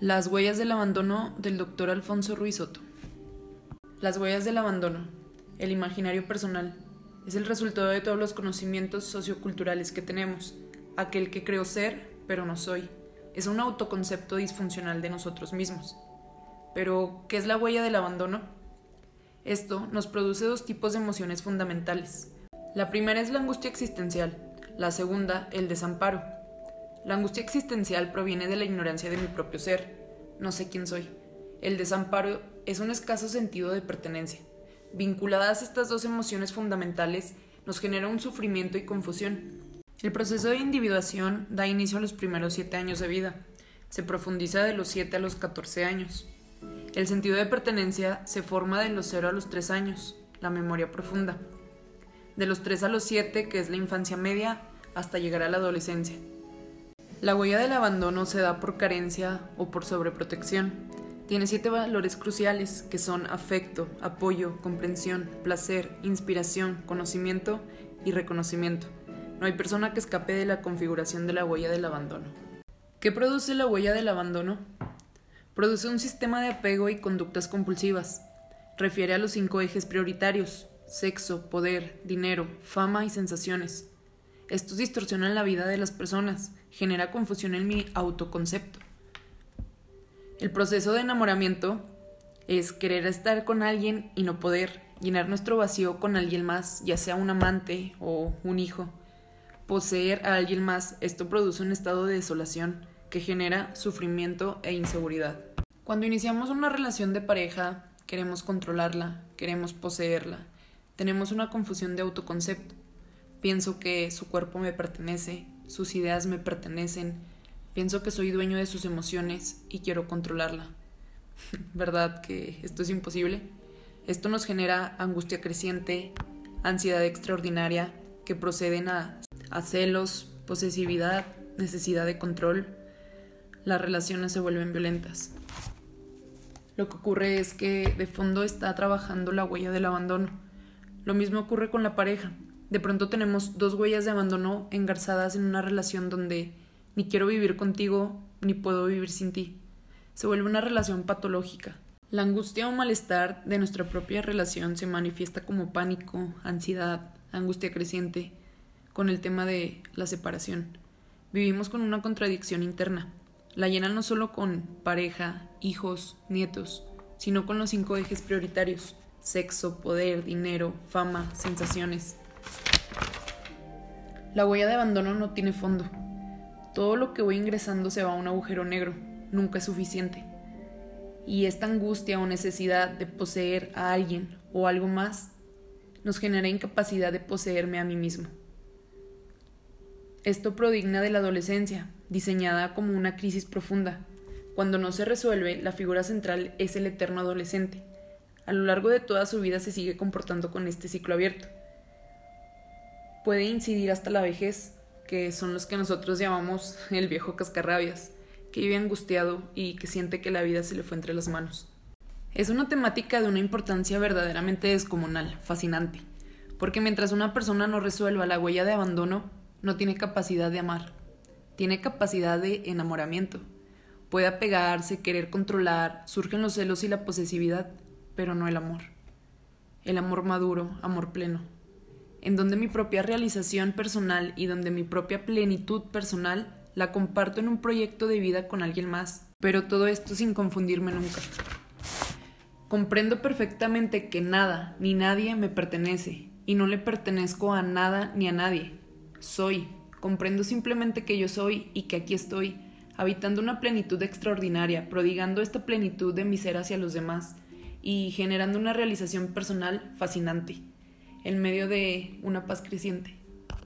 Las huellas del abandono del doctor Alfonso Ruiz Soto. Las huellas del abandono, el imaginario personal, es el resultado de todos los conocimientos socioculturales que tenemos, aquel que creo ser, pero no soy. Es un autoconcepto disfuncional de nosotros mismos. Pero, ¿qué es la huella del abandono? Esto nos produce dos tipos de emociones fundamentales. La primera es la angustia existencial, la segunda, el desamparo. La angustia existencial proviene de la ignorancia de mi propio ser. No sé quién soy. El desamparo es un escaso sentido de pertenencia. Vinculadas estas dos emociones fundamentales, nos genera un sufrimiento y confusión. El proceso de individuación da inicio a los primeros siete años de vida. Se profundiza de los 7 a los 14 años. El sentido de pertenencia se forma de los 0 a los 3 años, la memoria profunda. De los 3 a los 7, que es la infancia media, hasta llegar a la adolescencia. La huella del abandono se da por carencia o por sobreprotección. Tiene siete valores cruciales que son afecto, apoyo, comprensión, placer, inspiración, conocimiento y reconocimiento. No hay persona que escape de la configuración de la huella del abandono. ¿Qué produce la huella del abandono? Produce un sistema de apego y conductas compulsivas. Refiere a los cinco ejes prioritarios, sexo, poder, dinero, fama y sensaciones. Estos distorsionan la vida de las personas, genera confusión en mi autoconcepto. El proceso de enamoramiento es querer estar con alguien y no poder, llenar nuestro vacío con alguien más, ya sea un amante o un hijo. Poseer a alguien más, esto produce un estado de desolación que genera sufrimiento e inseguridad. Cuando iniciamos una relación de pareja, queremos controlarla, queremos poseerla, tenemos una confusión de autoconcepto. Pienso que su cuerpo me pertenece, sus ideas me pertenecen, pienso que soy dueño de sus emociones y quiero controlarla. ¿Verdad que esto es imposible? Esto nos genera angustia creciente, ansiedad extraordinaria que proceden a, celos, posesividad, necesidad de control. Las relaciones se vuelven violentas. Lo que ocurre es que de fondo está trabajando la huella del abandono. Lo mismo ocurre con la pareja de pronto tenemos dos huellas de abandono engarzadas en una relación donde ni quiero vivir contigo ni puedo vivir sin ti. Se vuelve una relación patológica. La angustia o malestar de nuestra propia relación se manifiesta como pánico, ansiedad, angustia creciente, con el tema de la separación. Vivimos con una contradicción interna. La llenan no solo con pareja, hijos, nietos, sino con los cinco ejes prioritarios sexo, poder, dinero, fama, sensaciones. La huella de abandono no tiene fondo. Todo lo que voy ingresando se va a un agujero negro, nunca es suficiente. Y esta angustia o necesidad de poseer a alguien o algo más nos genera incapacidad de poseerme a mí mismo. Esto prodigna de la adolescencia, diseñada como una crisis profunda. Cuando no se resuelve, la figura central es el eterno adolescente. A lo largo de toda su vida se sigue comportando con este ciclo abierto puede incidir hasta la vejez, que son los que nosotros llamamos el viejo cascarrabias, que vive angustiado y que siente que la vida se le fue entre las manos. Es una temática de una importancia verdaderamente descomunal, fascinante, porque mientras una persona no resuelva la huella de abandono, no tiene capacidad de amar, tiene capacidad de enamoramiento, puede apegarse, querer controlar, surgen los celos y la posesividad, pero no el amor. El amor maduro, amor pleno en donde mi propia realización personal y donde mi propia plenitud personal la comparto en un proyecto de vida con alguien más, pero todo esto sin confundirme nunca. Comprendo perfectamente que nada ni nadie me pertenece y no le pertenezco a nada ni a nadie. Soy, comprendo simplemente que yo soy y que aquí estoy, habitando una plenitud extraordinaria, prodigando esta plenitud de mi ser hacia los demás y generando una realización personal fascinante en medio de una paz creciente.